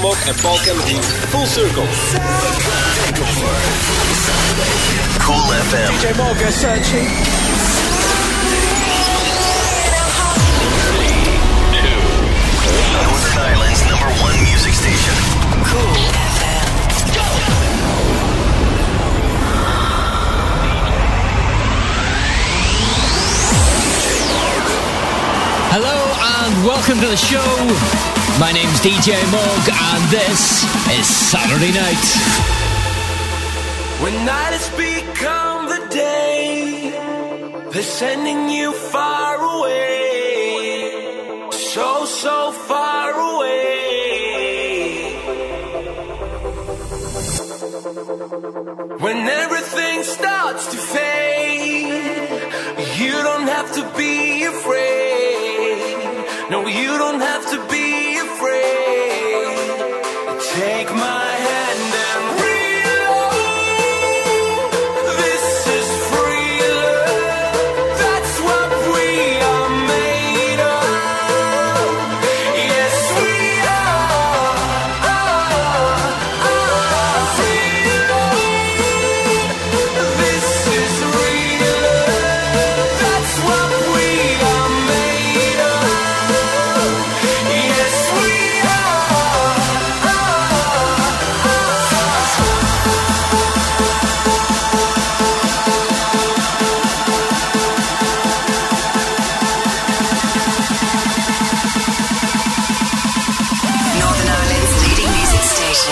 Mog en Paul Kennedy. Full Circle. Cool FM. DJ Mog is searching. Northern Ireland's number one music and welcome to the show. My name's DJ Mog and this is Saturday Night. When night has become the day, they're sending you far away. So, so far away. When everything starts to fade, you don't have to be afraid. No, you don't have to be afraid. Take my hand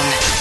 station.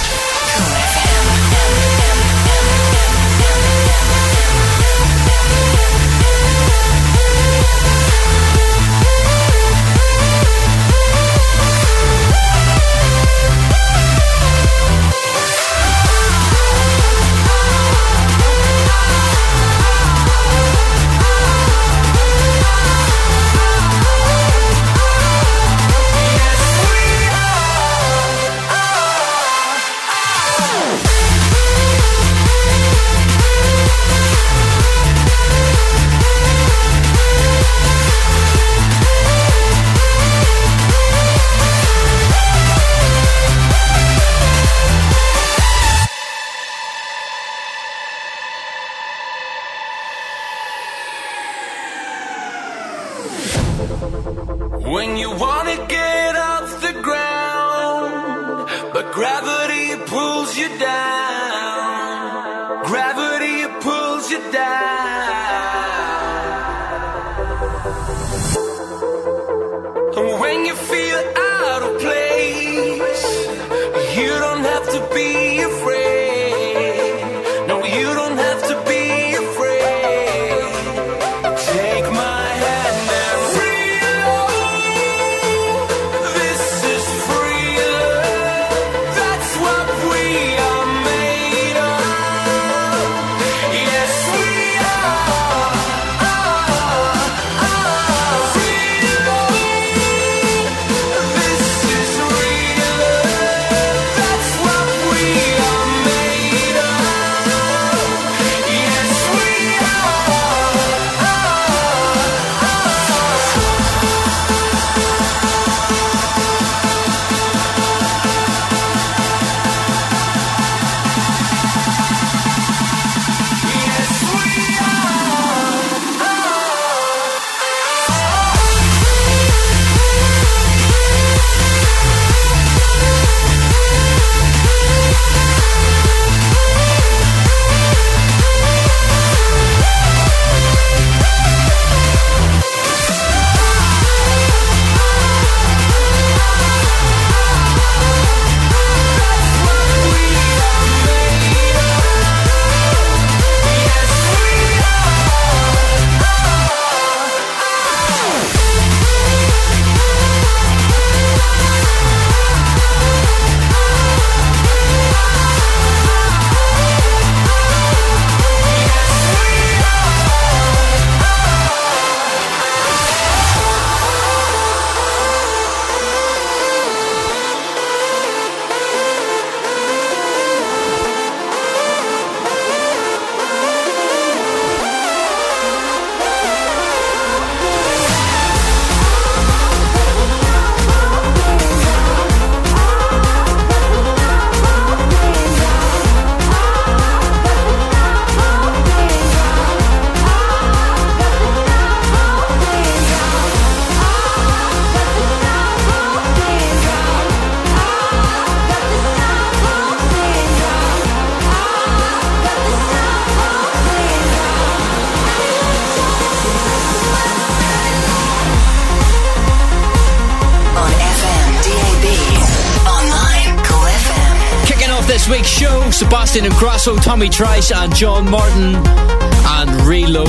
Week's show Sebastian Ingrosso, Tommy Trash, and John Martin, and Reload.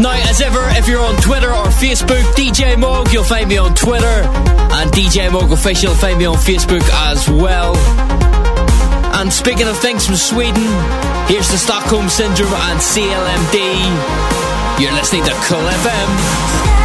Now, as ever, if you're on Twitter or Facebook, DJ Mog, you'll find me on Twitter, and DJ Mog Official, find me on Facebook as well. And speaking of things from Sweden, here's the Stockholm Syndrome and CLMD. You're listening to Cool FM.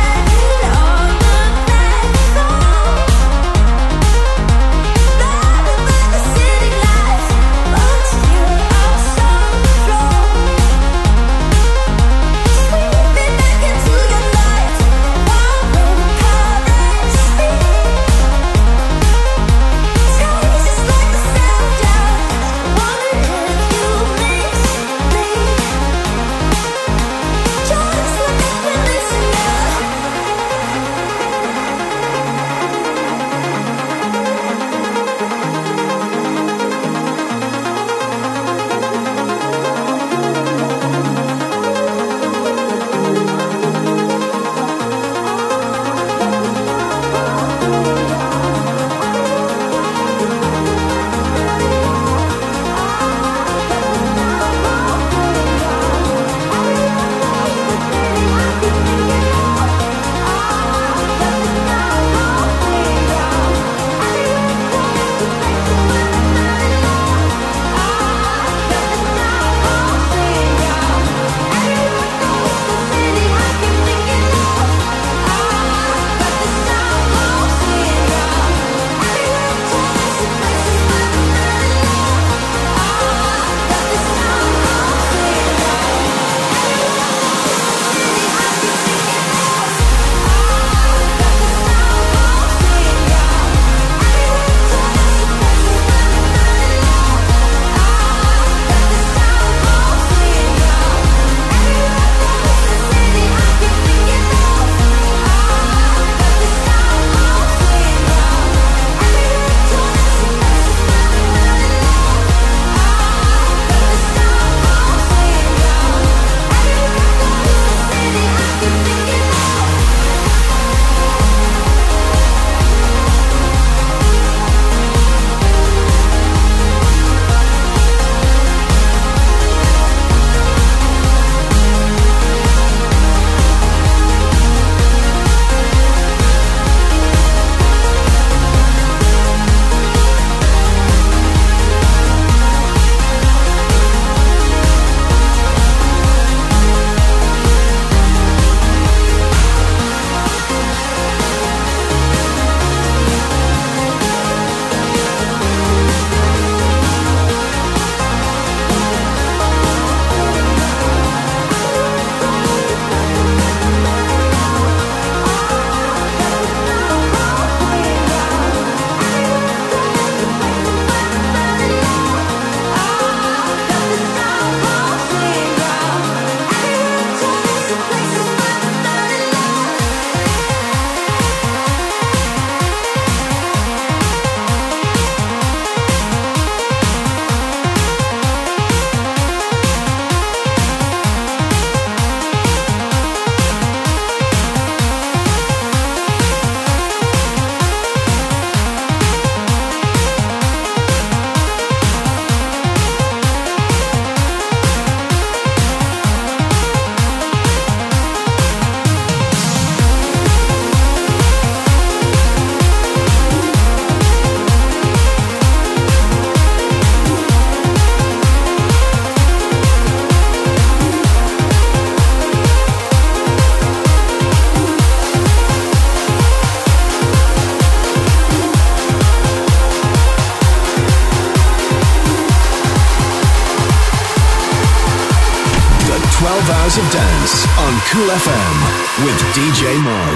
Cool FM with DJ Mog.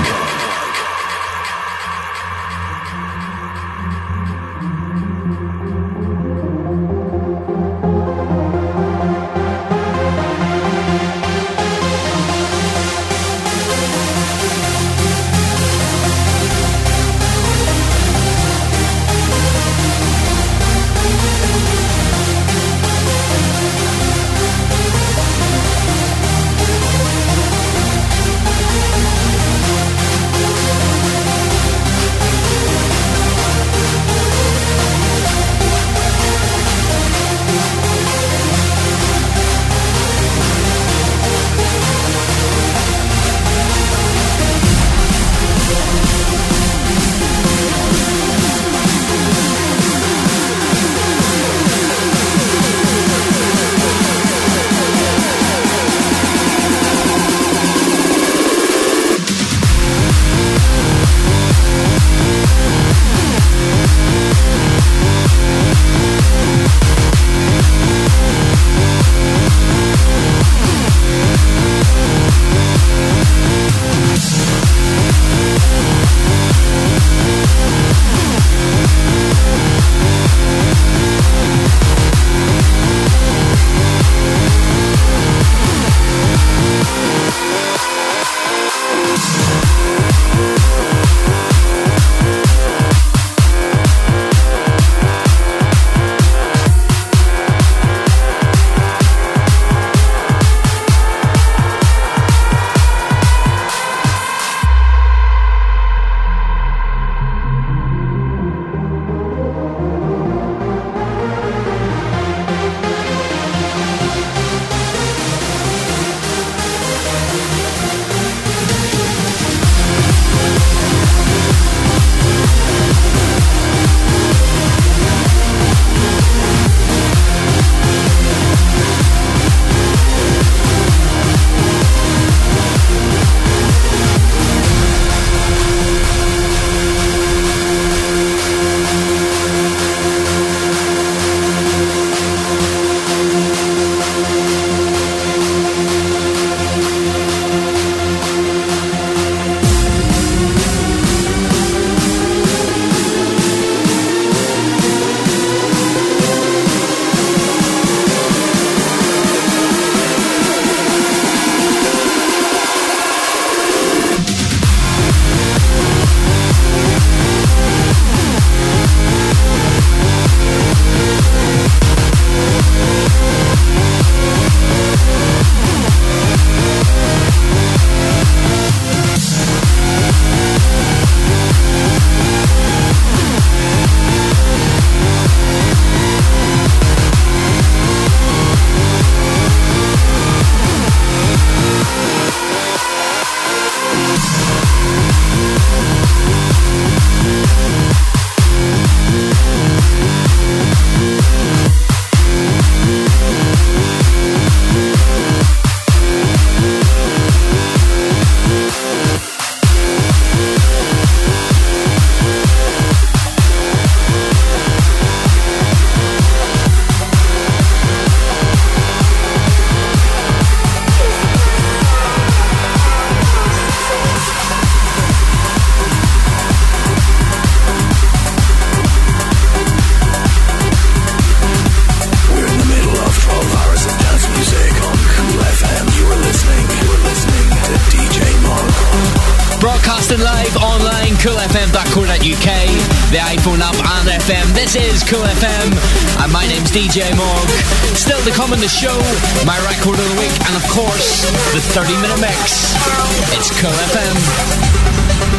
Cool FM, and my name's DJ Mog. Still to come in the show, my record of the week, and of course, the 30 minute mix. It's Cool FM.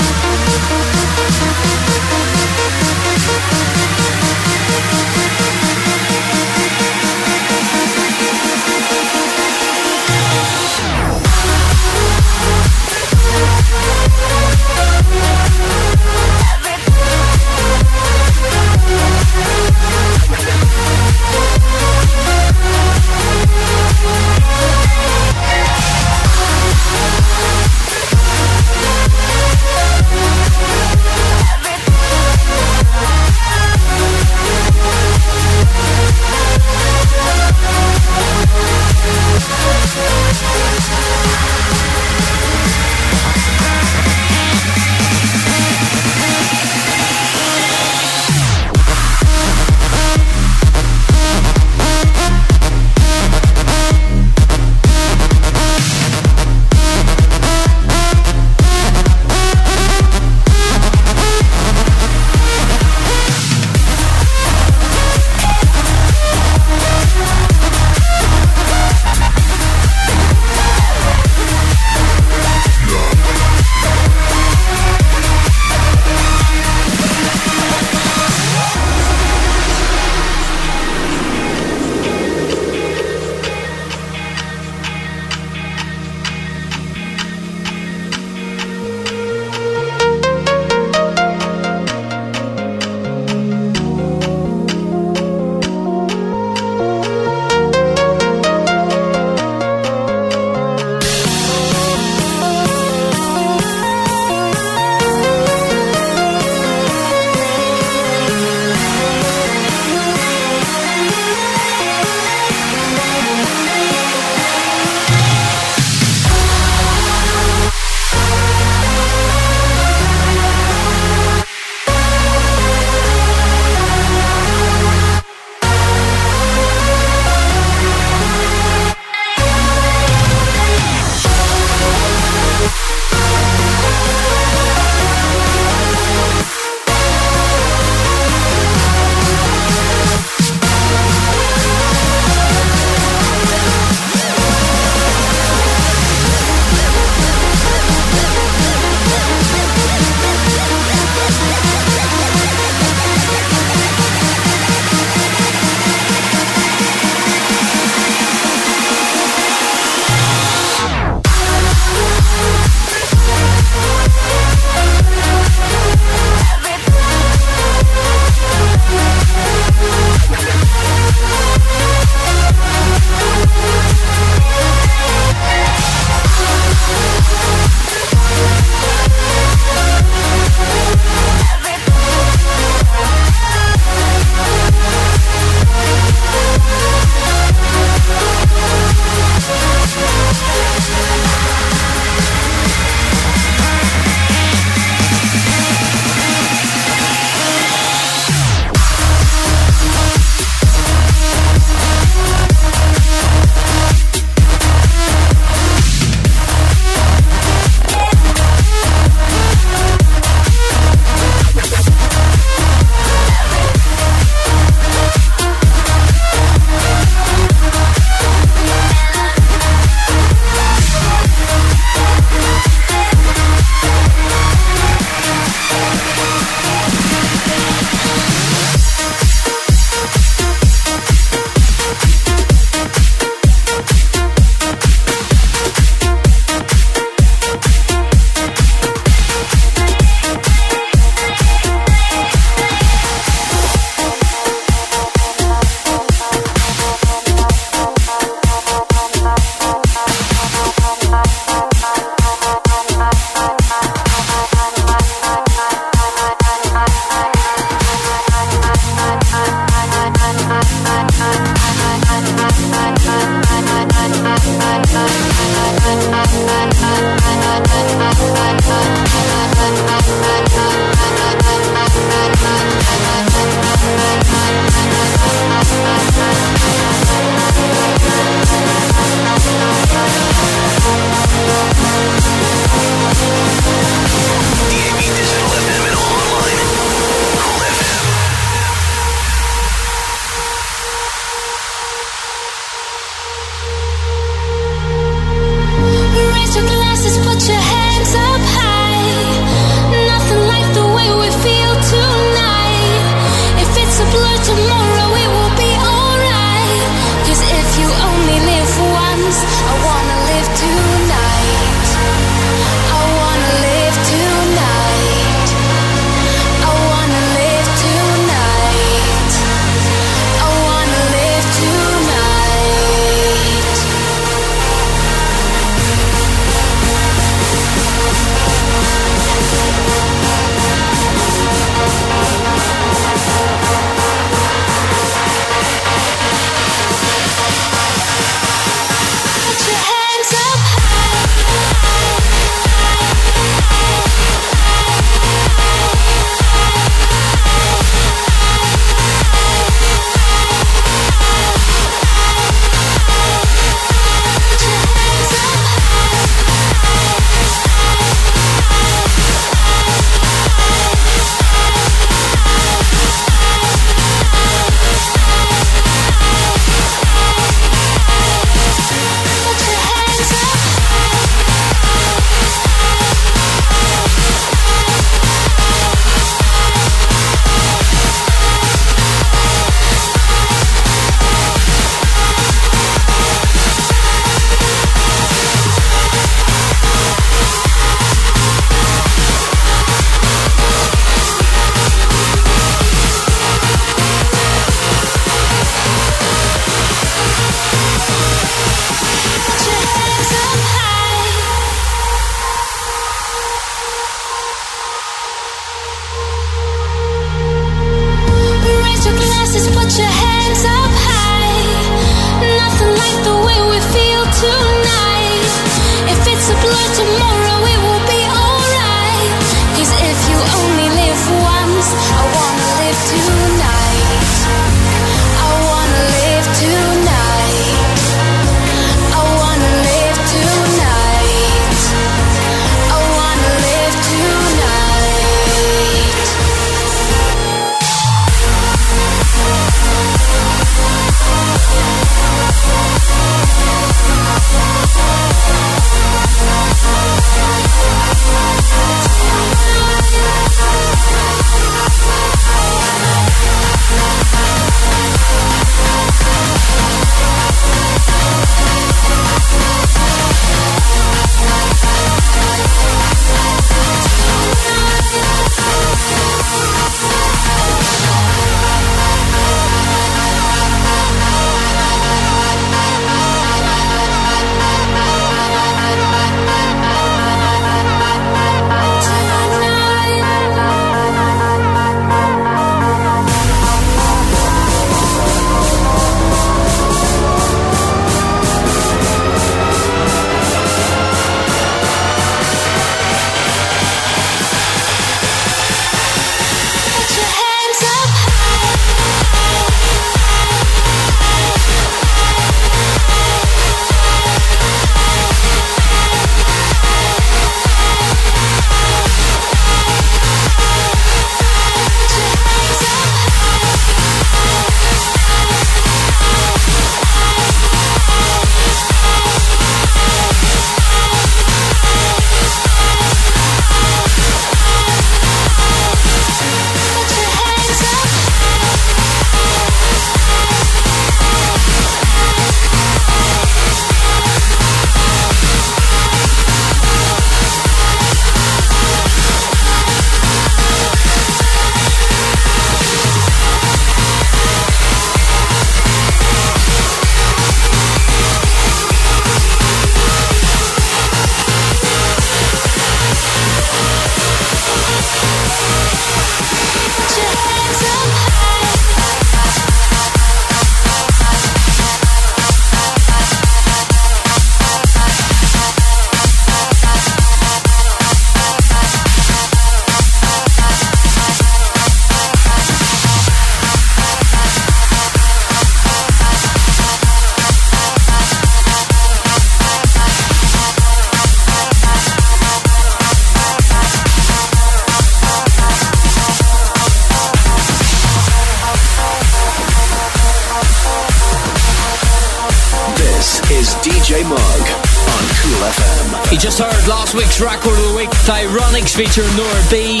Featuring Nora B,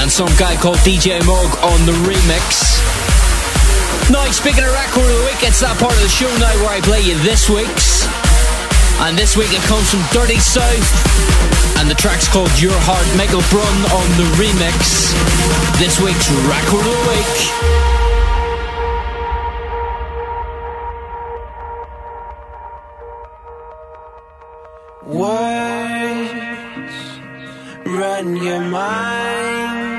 and some guy called DJ Mog on the remix. Now, speaking of record of the week, it's that part of the show now where I play you this week's. And this week it comes from Dirty South, and the track's called Your Heart, Michael Brun on the remix. This week's record of the week. Run your mind,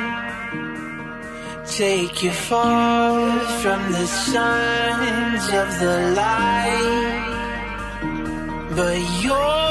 take you far from the signs of the light. But your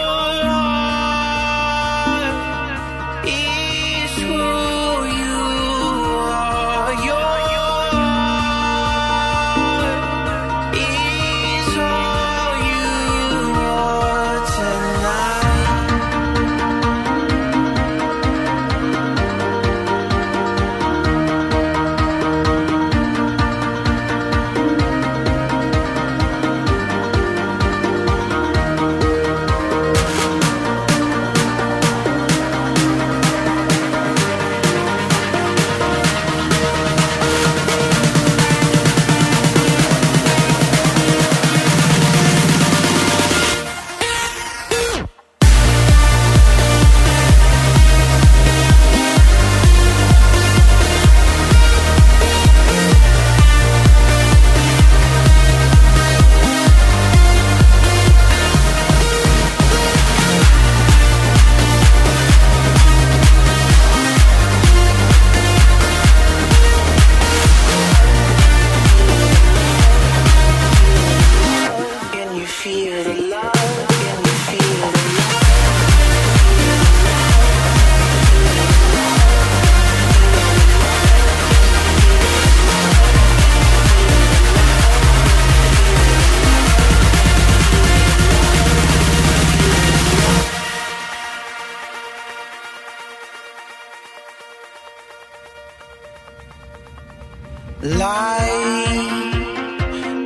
Light,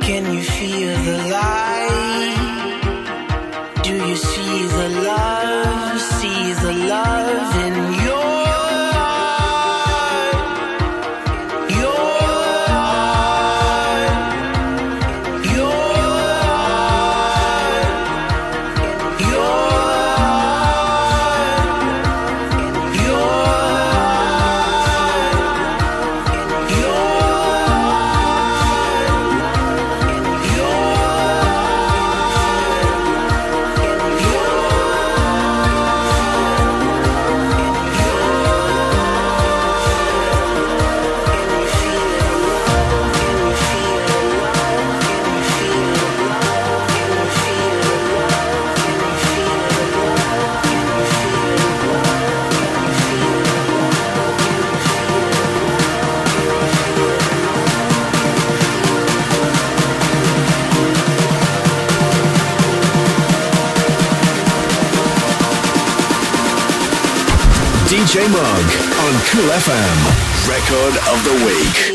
can you feel the light? FM. Record of the week.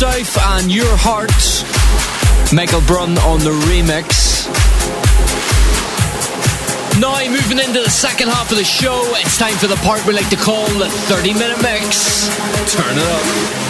South and Your Heart. Michael Brun on the remix. Now, moving into the second half of the show, it's time for the part we like to call the 30 minute mix. Turn it up.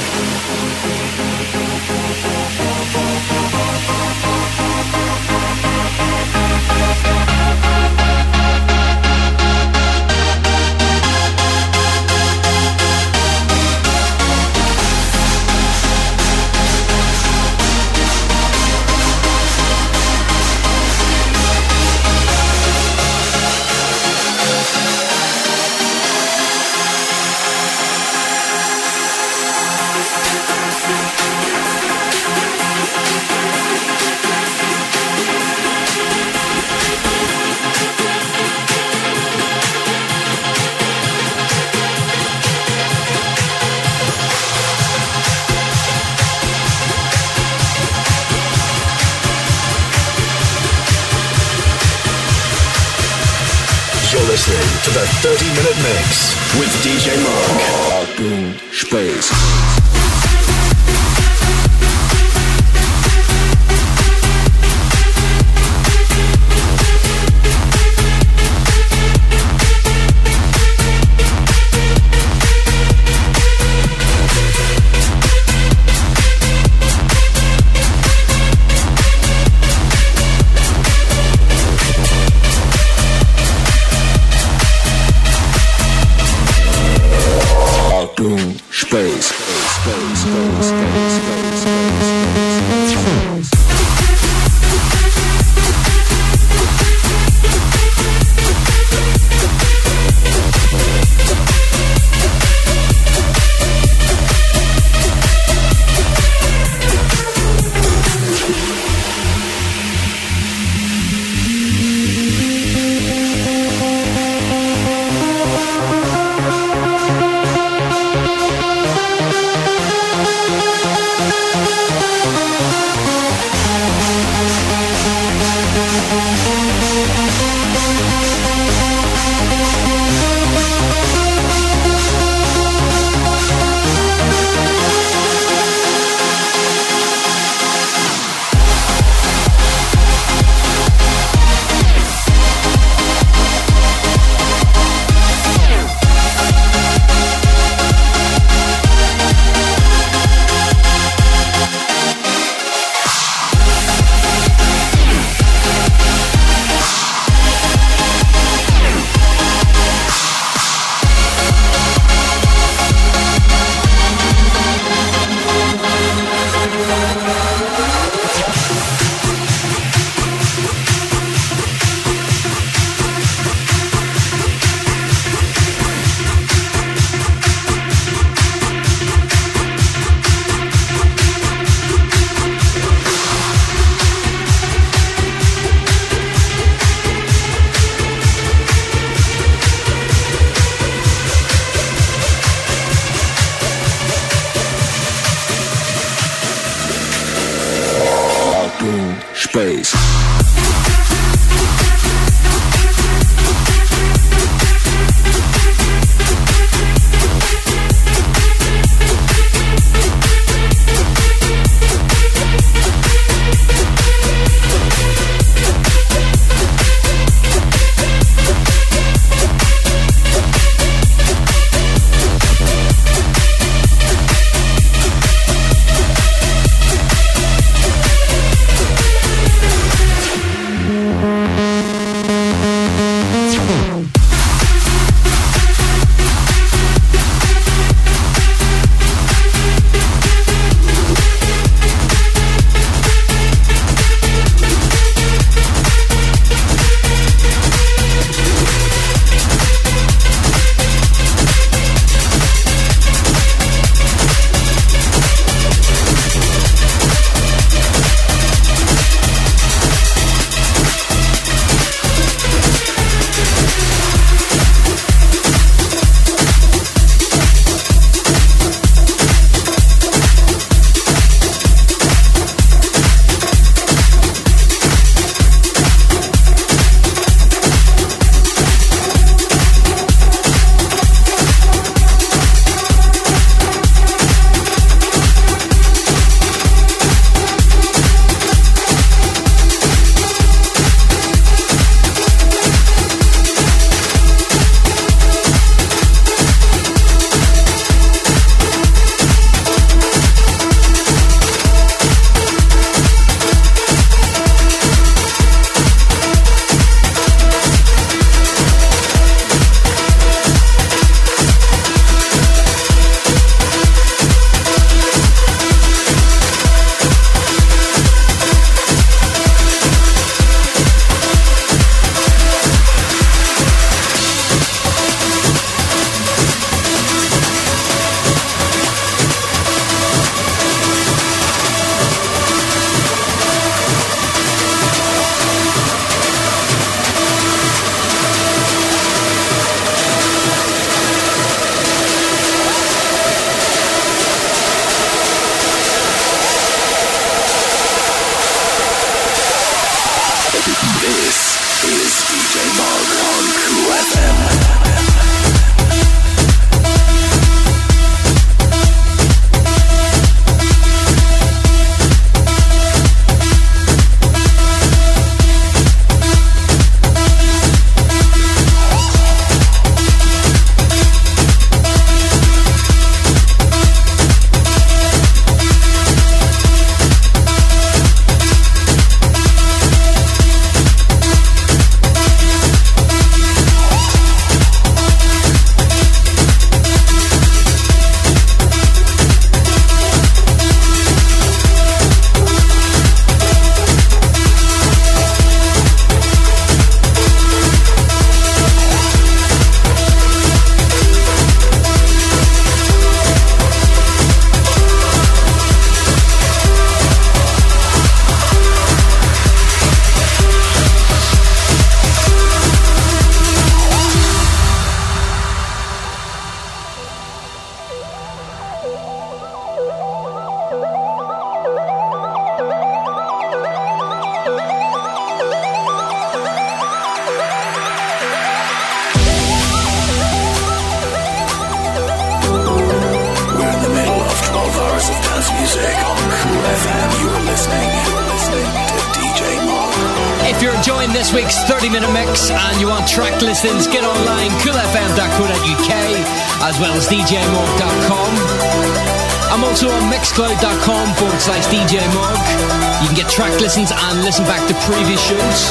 listens and listen back to previous shows.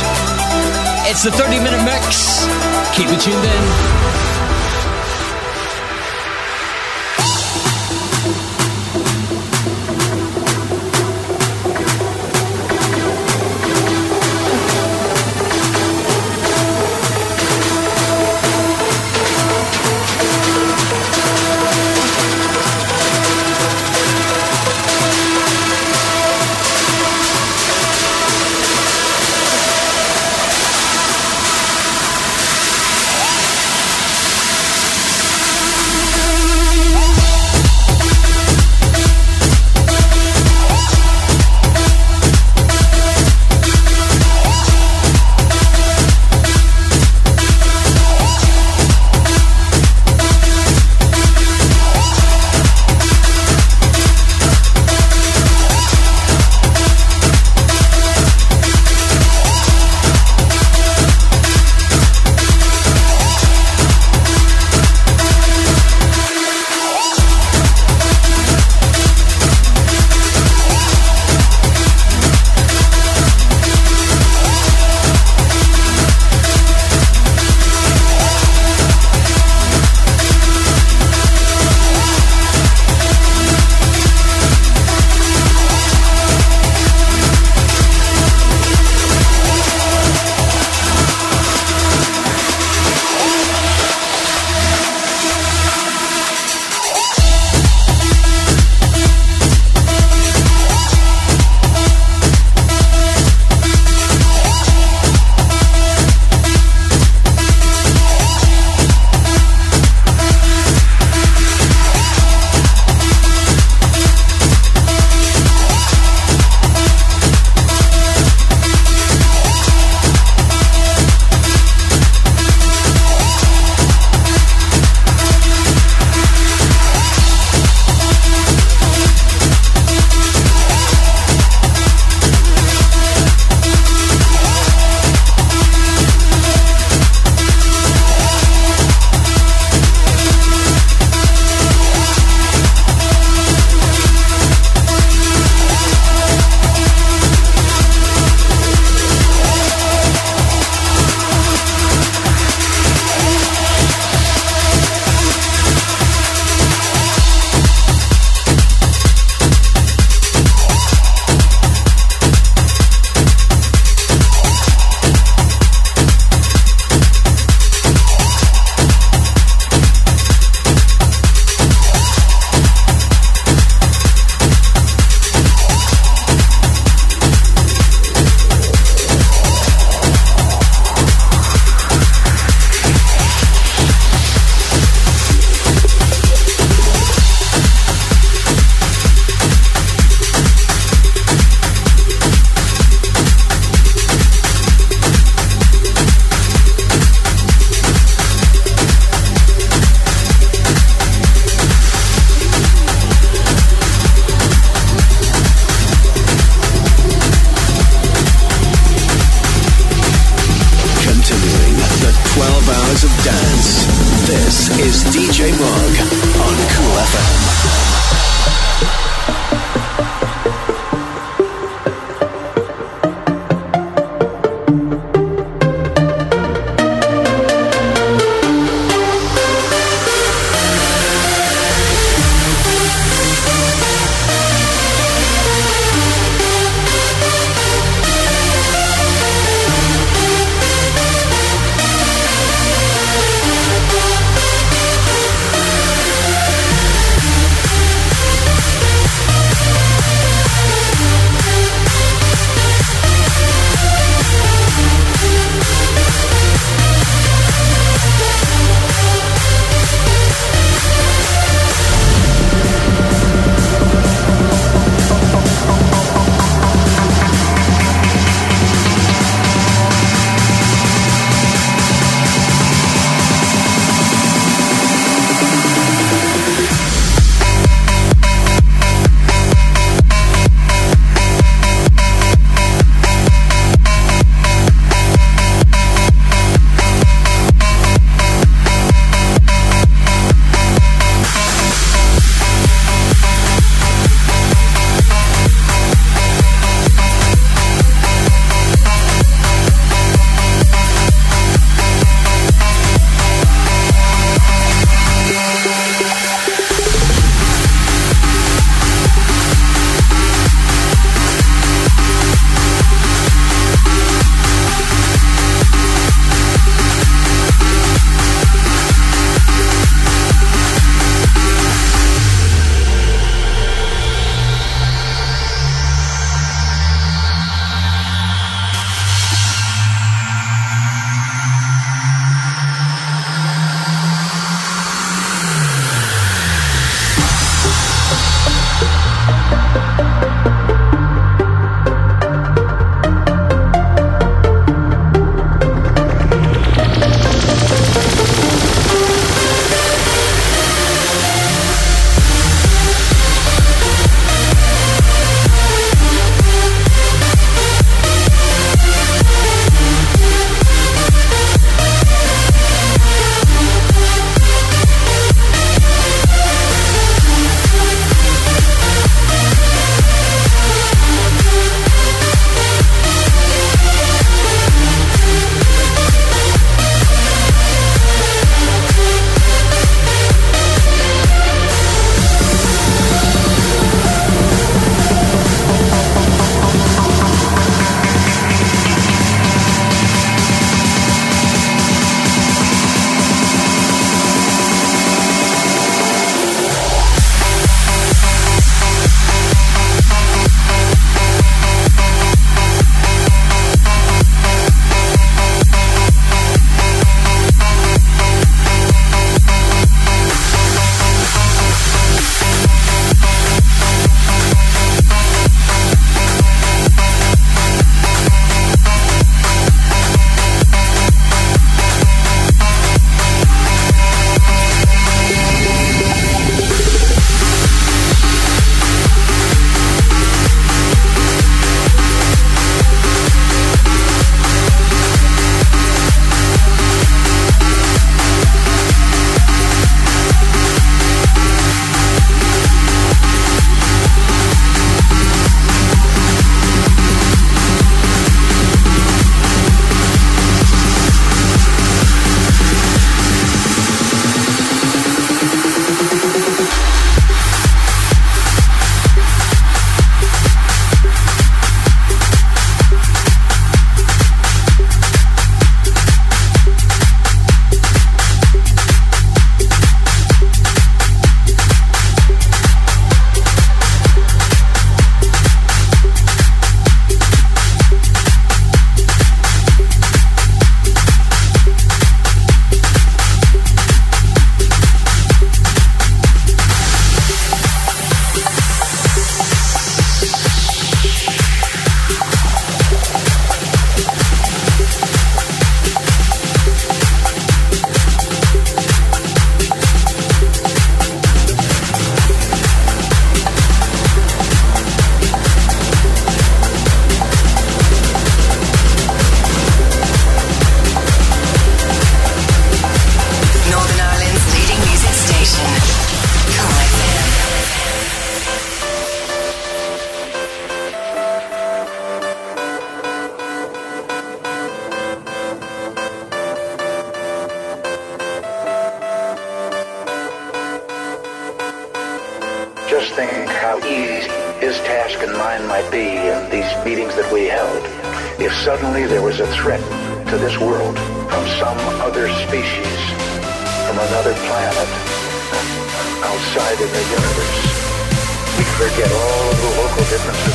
It's the 30 minute mix. Keep it tuned in.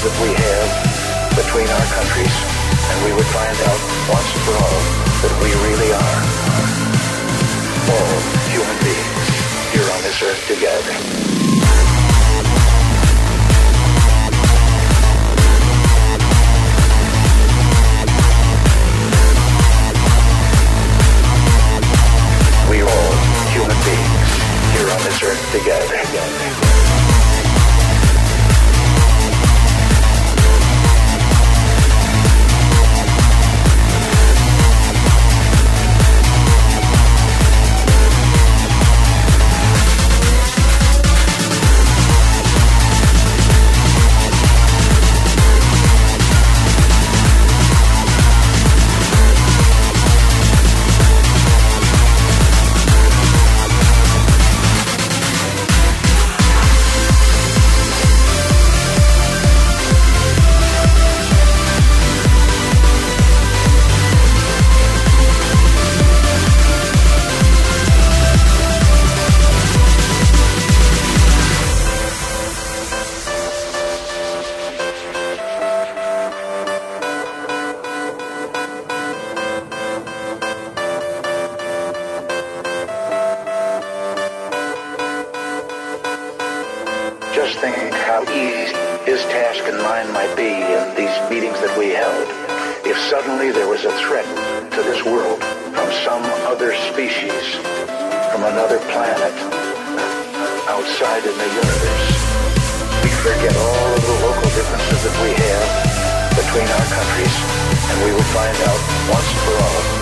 That we have between our countries, and we would find out once and for all that we really are all human beings here on this earth together. We all human beings here on this earth together. Once for all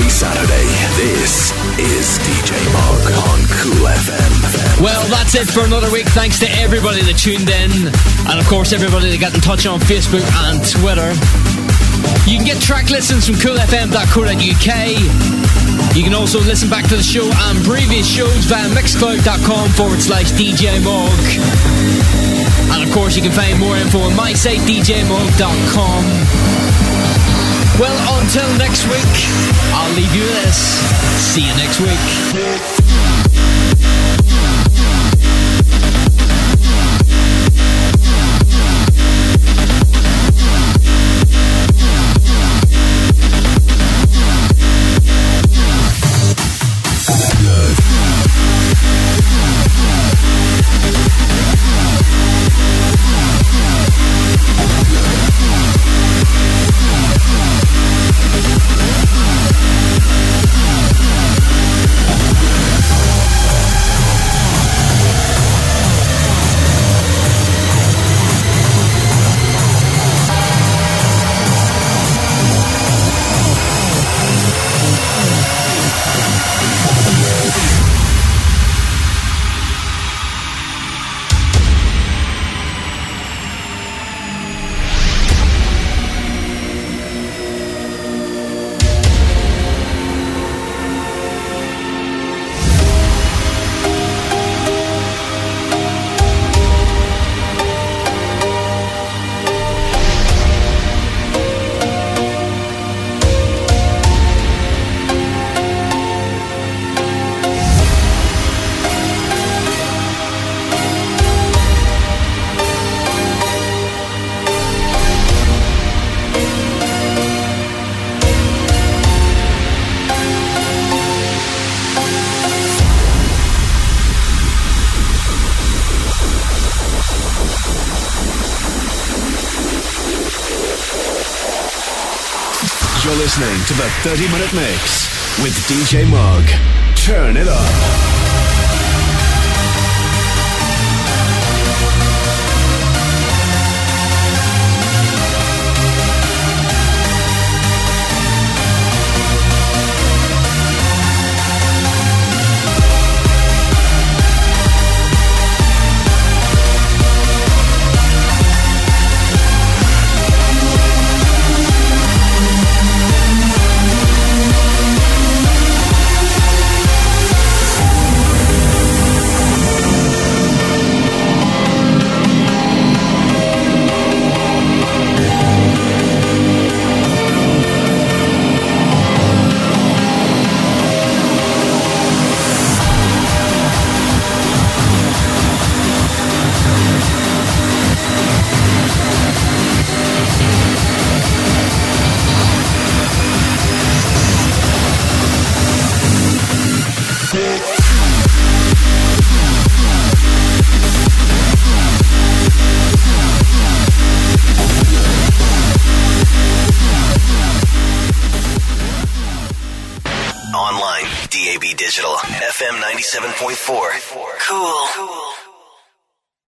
every Saturday. This is DJ Mog on Cool FM. Well, that's it for another week. Thanks to everybody that tuned in, and of course, everybody that got in touch on Facebook and Twitter. You can get track listings from coolfm.co.uk. You can also listen back to the show and previous shows via mixcloud.com forward slash DJ Mog. And of course, you can find more info on my site, djmog.com. Well, until next week, I'll leave you with this. See you next week. To the 30 Minute Mix with DJ Mog. Turn it up.